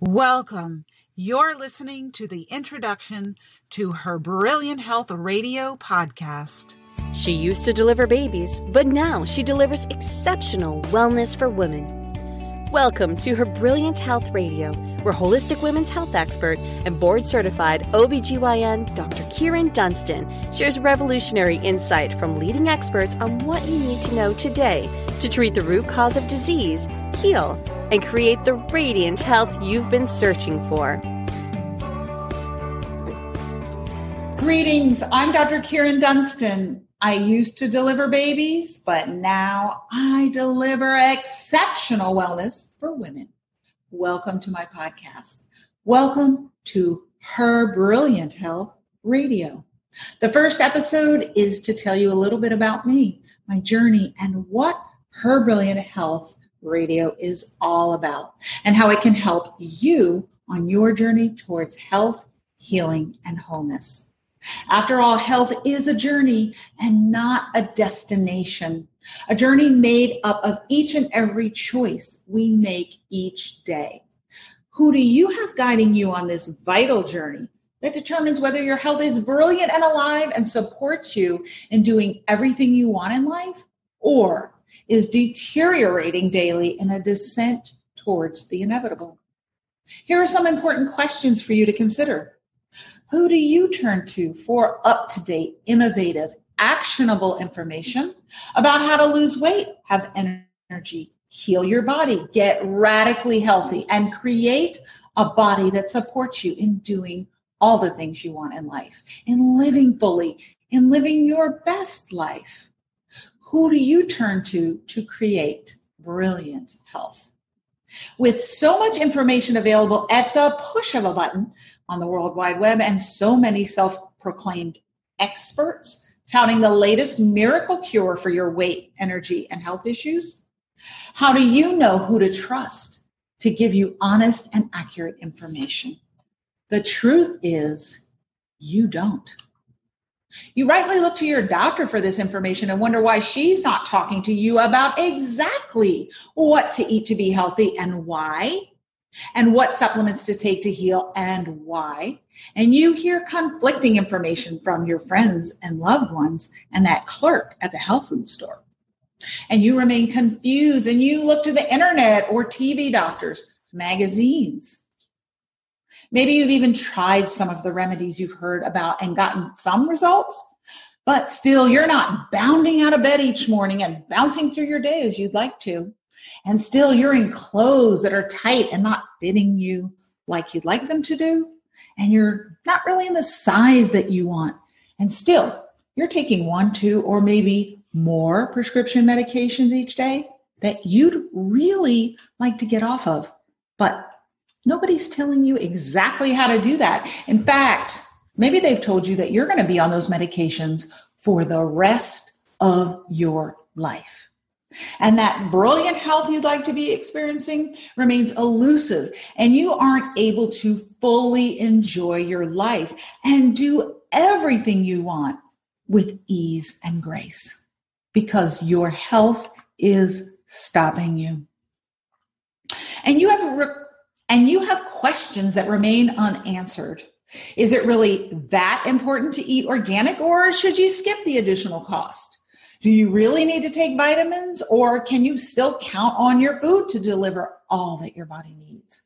Welcome. You're listening to the introduction to her Brilliant Health Radio podcast. She used to deliver babies, but now she delivers exceptional wellness for women. Welcome to her Brilliant Health Radio, where holistic women's health expert and board certified OBGYN Dr. Kyrin Dunston shares revolutionary insight from leading experts on what you need to know today to treat the root cause of disease, heal, and create the radiant health you've been searching for. Greetings. I'm Dr. Kyrin Dunston. I used to deliver babies, but now I deliver exceptional wellness for women. Welcome to my podcast. Welcome to Her Brilliant Health Radio. The first episode is to tell you a little bit about me, my journey, and what Her Brilliant Health Radio is all about, and how it can help you on your journey towards health, healing, and wholeness. After all, health is a journey and not a destination, a journey made up of each and every choice we make each day. Who do you have guiding you on this vital journey that determines whether your health is brilliant and alive and supports you in doing everything you want in life? Or is deteriorating daily in a descent towards the inevitable. Here are some important questions for you to consider. Who do you turn to for up to date, innovative, actionable information about how to lose weight, have energy, heal your body, get radically healthy, and create a body that supports you in doing all the things you want in life, in living fully, in living your best life? Who do you turn to to create brilliant health? With so much information available at the push of a button on the World Wide Web and so many self proclaimed experts touting the latest miracle cure for your weight, energy, and health issues, how do you know who to trust to give you honest and accurate information? The truth is, you don't. You rightly look to your doctor for this information and wonder why she's not talking to you about exactly what to eat to be healthy and why, and what supplements to take to heal and why. And you hear conflicting information from your friends and loved ones and that clerk at the health food store. And you remain confused and you look to the internet or TV doctors, magazines, Maybe you've even tried some of the remedies you've heard about and gotten some results, but still you're not bounding out of bed each morning and bouncing through your day as you'd like to. And still you're in clothes that are tight and not fitting you like you'd like them to do. And you're not really in the size that you want. And still you're taking one, two, or maybe more prescription medications each day that you'd really like to get off of, but Nobody's telling you exactly how to do that. In fact, maybe they've told you that you're going to be on those medications for the rest of your life. And that brilliant health you'd like to be experiencing remains elusive, and you aren't able to fully enjoy your life and do everything you want with ease and grace because your health is stopping you. And you have re- and you have questions that remain unanswered. Is it really that important to eat organic or should you skip the additional cost? Do you really need to take vitamins or can you still count on your food to deliver all that your body needs?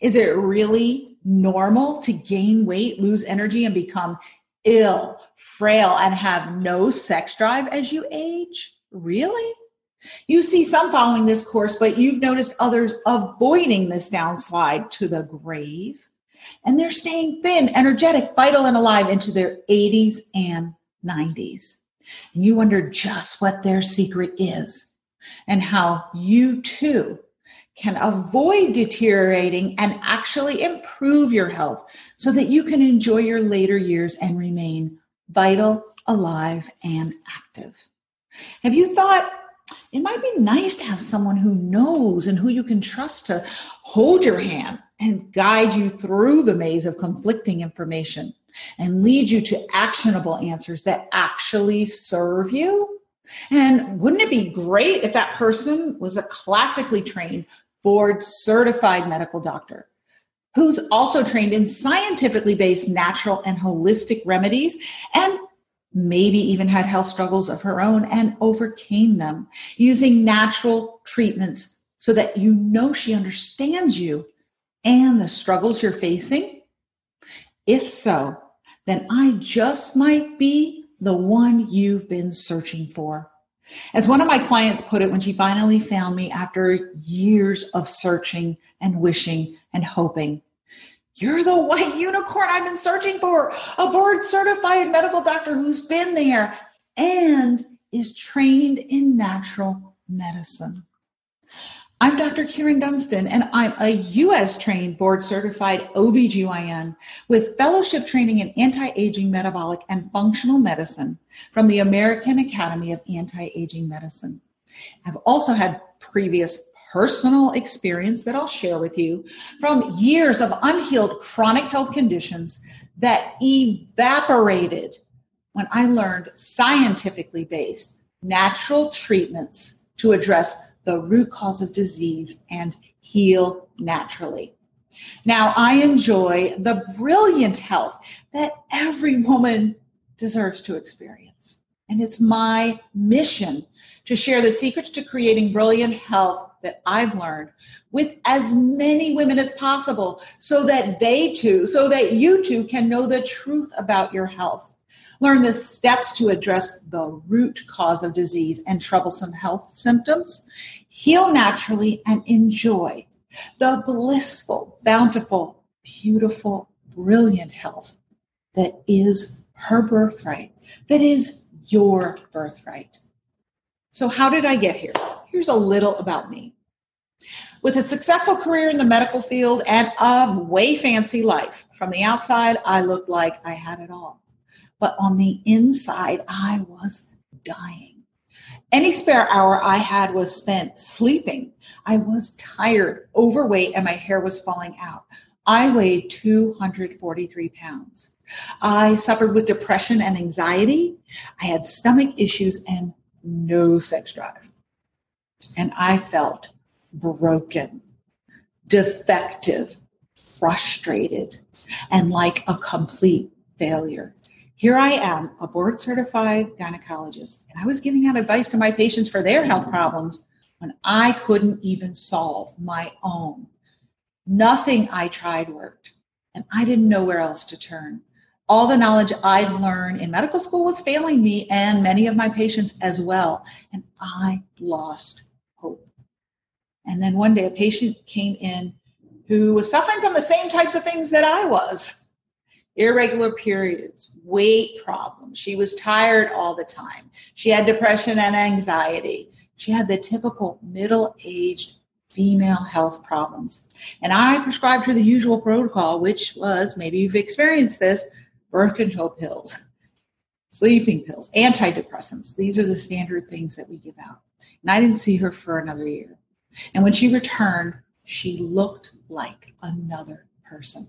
Is it really normal to gain weight, lose energy, and become ill, frail, and have no sex drive as you age? Really? You see some following this course, but you've noticed others avoiding this downslide to the grave. And they're staying thin, energetic, vital, and alive into their 80s and 90s. And you wonder just what their secret is and how you too can avoid deteriorating and actually improve your health so that you can enjoy your later years and remain vital, alive, and active. Have you thought it might be nice to have someone who knows and who you can trust to hold your hand and guide you through the maze of conflicting information and lead you to actionable answers that actually serve you. And wouldn't it be great if that person was a classically trained, board certified medical doctor? who's also trained in scientifically based natural and holistic remedies and maybe even had health struggles of her own and overcame them using natural treatments so that you know she understands you and the struggles you're facing? If so, then I just might be the one you've been searching for. As one of my clients put it when she finally found me after years of searching and wishing and hoping, you're the white unicorn I've been searching for, a board certified medical doctor who's been there and is trained in natural medicine. I'm Dr. Kyrin Dunston, and I'm a US trained board certified OBGYN with fellowship training in anti aging, metabolic, and functional medicine from the American Academy of Anti Aging Medicine. I've also had previous personal experience that I'll share with you from years of unhealed chronic health conditions that evaporated when I learned scientifically based natural treatments to address the root cause of disease and heal naturally. Now, I enjoy the brilliant health that every woman deserves to experience. And it's my mission to share the secrets to creating brilliant health that I've learned with as many women as possible so that they too, so that you too can know the truth about your health. Learn the steps to address the root cause of disease and troublesome health symptoms heal naturally, and enjoy the blissful, bountiful, beautiful, brilliant health that is her birthright, that is your birthright. So, how did I get here? Here's a little about me. With a successful career in the medical field and a way fancy life, from the outside, I looked like I had it all. But on the inside, I was dying. Any spare hour I had was spent sleeping. I was tired, overweight, and my hair was falling out. I weighed 243 pounds. I suffered with depression and anxiety. I had stomach issues and no sex drive. And I felt broken, defective, frustrated, and like a complete failure. Here I am, a board certified gynecologist, and I was giving out advice to my patients for their health problems when I couldn't even solve my own. Nothing I tried worked, and I didn't know where else to turn. All the knowledge I'd learned in medical school was failing me and many of my patients as well, and I lost hope. And then one day a patient came in who was suffering from the same types of things that I was irregular periods, weight problems. She was tired all the time. She had depression and anxiety. She had the typical middle aged female health problems. And I prescribed her the usual protocol, which was maybe you've experienced this birth control pills, sleeping pills, antidepressants. These are the standard things that we give out. And I didn't see her for another year. And when she returned, she looked like another person.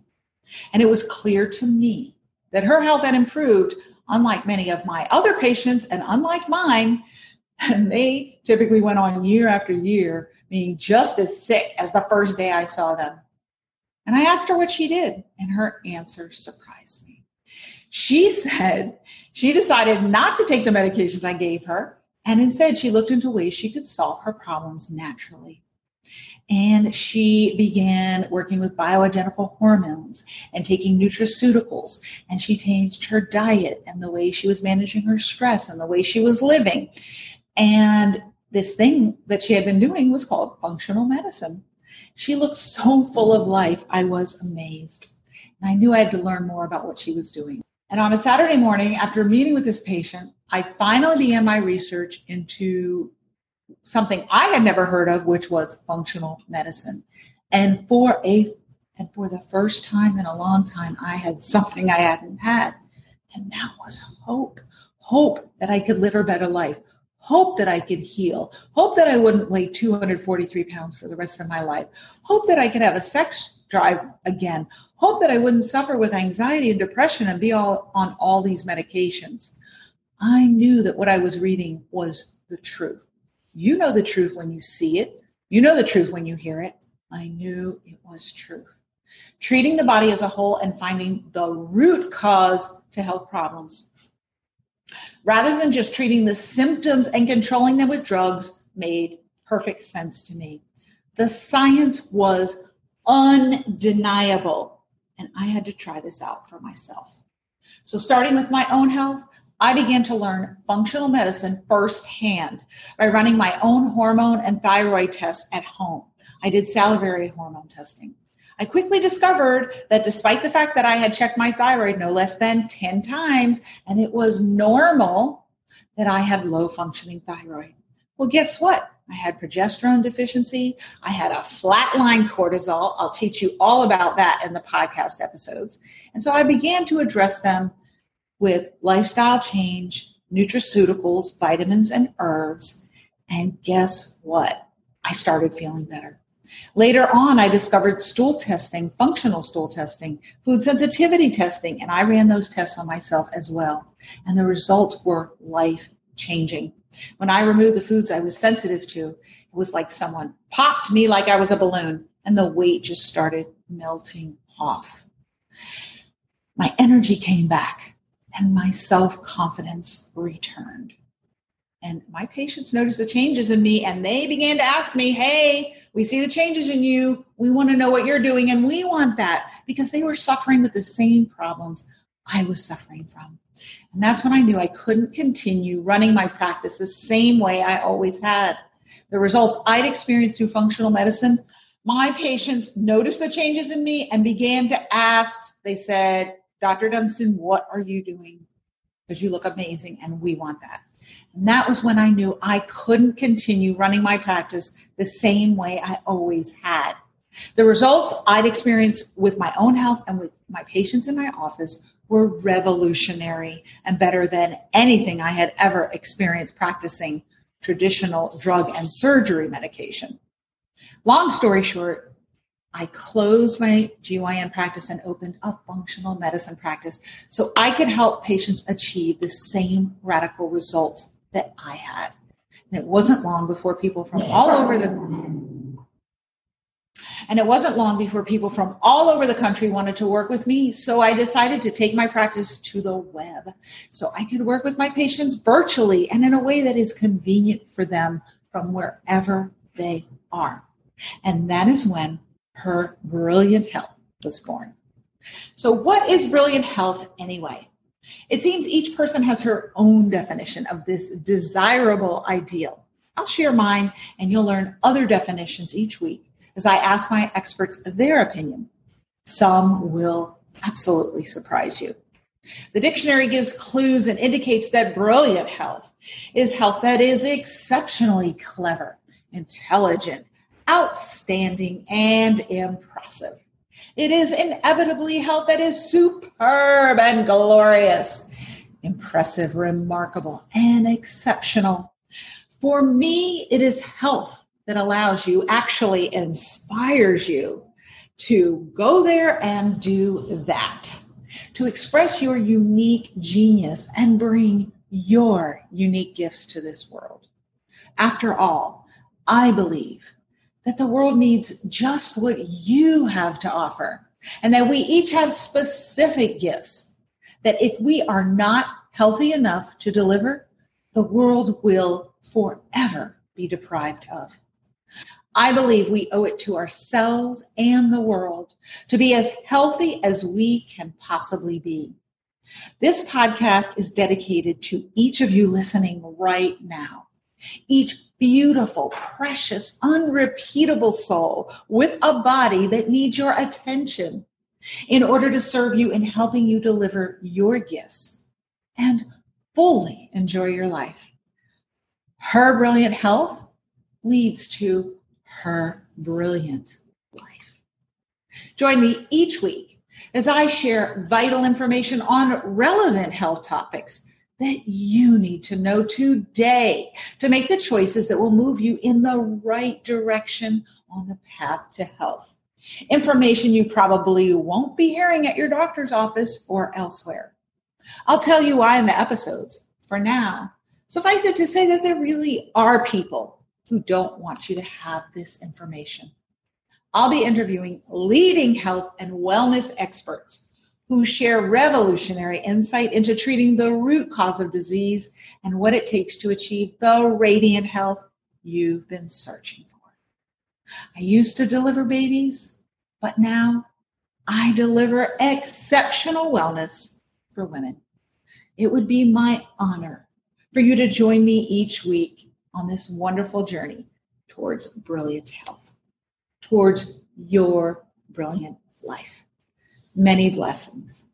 And it was clear to me that her health had improved, unlike many of my other patients and unlike mine. And they typically went on year after year being just as sick as the first day I saw them. And I asked her what she did, and her answer surprised me. She said she decided not to take the medications I gave her, and instead she looked into ways she could solve her problems naturally. And she began working with bioidentical hormones and taking nutraceuticals and she changed her diet and the way she was managing her stress and the way she was living. And this thing that she had been doing was called functional medicine. She looked so full of life i was amazed and i knew i had to learn more about what she was doing and on a saturday morning after meeting with this patient i finally began my research into something I had never heard of, which was functional medicine. And for a and for the first time in a long time, I had something I hadn't had. And that was hope. Hope that I could live a better life. Hope that I could heal. Hope that I wouldn't weigh 243 pounds for the rest of my life. Hope that I could have a sex drive again. Hope that I wouldn't suffer with anxiety and depression and be all on all these medications. I knew that what I was reading was the truth. You know the truth when you see it. You know the truth when you hear it. I knew it was truth. treating the body as a whole and finding the root cause to health problems. Rather than just treating the symptoms and controlling them with drugs made perfect sense to me. The science was undeniable, and I had to try this out for myself. So, starting with my own health, I began to learn functional medicine firsthand by running my own hormone and thyroid tests at home. I did salivary hormone testing. I quickly discovered that despite the fact that I had checked my thyroid no less than 10 times and it was normal, that I had low functioning thyroid. Well, guess what? I had progesterone deficiency. I had a flatline cortisol. I'll teach you all about that in the podcast episodes. And so I began to address them with lifestyle change, nutraceuticals, vitamins, and herbs. And guess what? I started feeling better. Later on, I discovered stool testing, functional stool testing, food sensitivity testing, and I ran those tests on myself as well. And the results were life changing. When I removed the foods I was sensitive to, it was like someone popped me like I was a balloon, and the weight just started melting off. My energy came back, and my self confidence returned. And my patients noticed the changes in me, and they began to ask me, Hey, we see the changes in you. We want to know what you're doing, and we want that because they were suffering with the same problems I was suffering from. And that's when I knew I couldn't continue running my practice the same way I always had. The results I'd experienced through functional medicine, my patients noticed the changes in me and began to ask. They said, Dr. Dunston, what are you doing? Because you look amazing and we want that. And that was when I knew I couldn't continue running my practice the same way I always had. The results I'd experienced with my own health and with my patients in my office were revolutionary and better than anything I had ever experienced practicing traditional drug and surgery medication. Long story short, I closed my GYN practice and opened a functional medicine practice so I could help patients achieve the same radical results that I had. And it wasn't long before people from all over the and it wasn't long before people from all over the country wanted to work with me. So I decided to take my practice to the web so I could work with my patients virtually and in a way that is convenient for them from wherever they are. And that is when her brilliant health was born. So, what is brilliant health anyway? It seems each person has her own definition of this desirable ideal. I'll share mine, and you'll learn other definitions each week as I ask my experts their opinion. Some will absolutely surprise you. The dictionary gives clues and indicates that brilliant health is health that is exceptionally clever, intelligent, outstanding, and impressive. It is inevitably health that is superb and glorious, impressive, remarkable, and exceptional. For me, it is health that allows you, actually inspires you to go there and do that, to express your unique genius and bring your unique gifts to this world. After all, I believe that the world needs just what you have to offer and that we each have specific gifts that if we are not healthy enough to deliver, the world will forever be deprived of. I believe we owe it to ourselves and the world to be as healthy as we can possibly be. This podcast is dedicated to each of you listening right now. Each beautiful, precious, unrepeatable soul with a body that needs your attention in order to serve you in helping you deliver your gifts and fully enjoy your life. Her brilliant health leads to her brilliant life. Join me each week as I share vital information on relevant health topics that you need to know today to make the choices that will move you in the right direction on the path to health. Information you probably won't be hearing at your doctor's office or elsewhere. I'll tell you why in the episodes. For now, suffice it to say that there really are people who don't want you to have this information. I'll be interviewing leading health and wellness experts who share revolutionary insight into treating the root cause of disease and what it takes to achieve the radiant health you've been searching for. I used to deliver babies, but now I deliver exceptional wellness for women. It would be my honor for you to join me each week on this wonderful journey towards brilliant health, towards your brilliant life. Many blessings.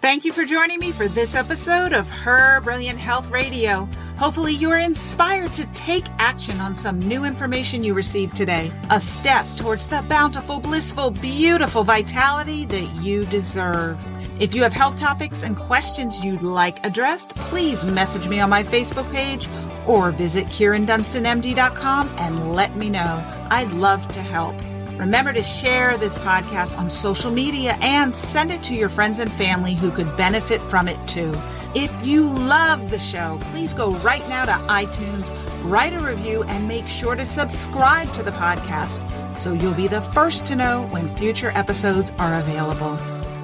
Thank you for joining me for this episode of Her Brilliant Health Radio. Hopefully, you're inspired to take action on some new information you received today, a step towards the bountiful, blissful, beautiful vitality that you deserve. If you have health topics and questions you'd like addressed, please message me on my Facebook page or visit KyrinDunstonMD.com and let me know. I'd love to help. Remember to share this podcast on social media and send it to your friends and family who could benefit from it too. If you love the show, please go right now to iTunes, write a review, and make sure to subscribe to the podcast so you'll be the first to know when future episodes are available.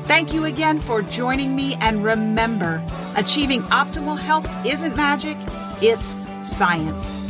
Thank you again for joining me, and remember, achieving optimal health isn't magic, it's science.